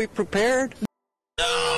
we prepared? No.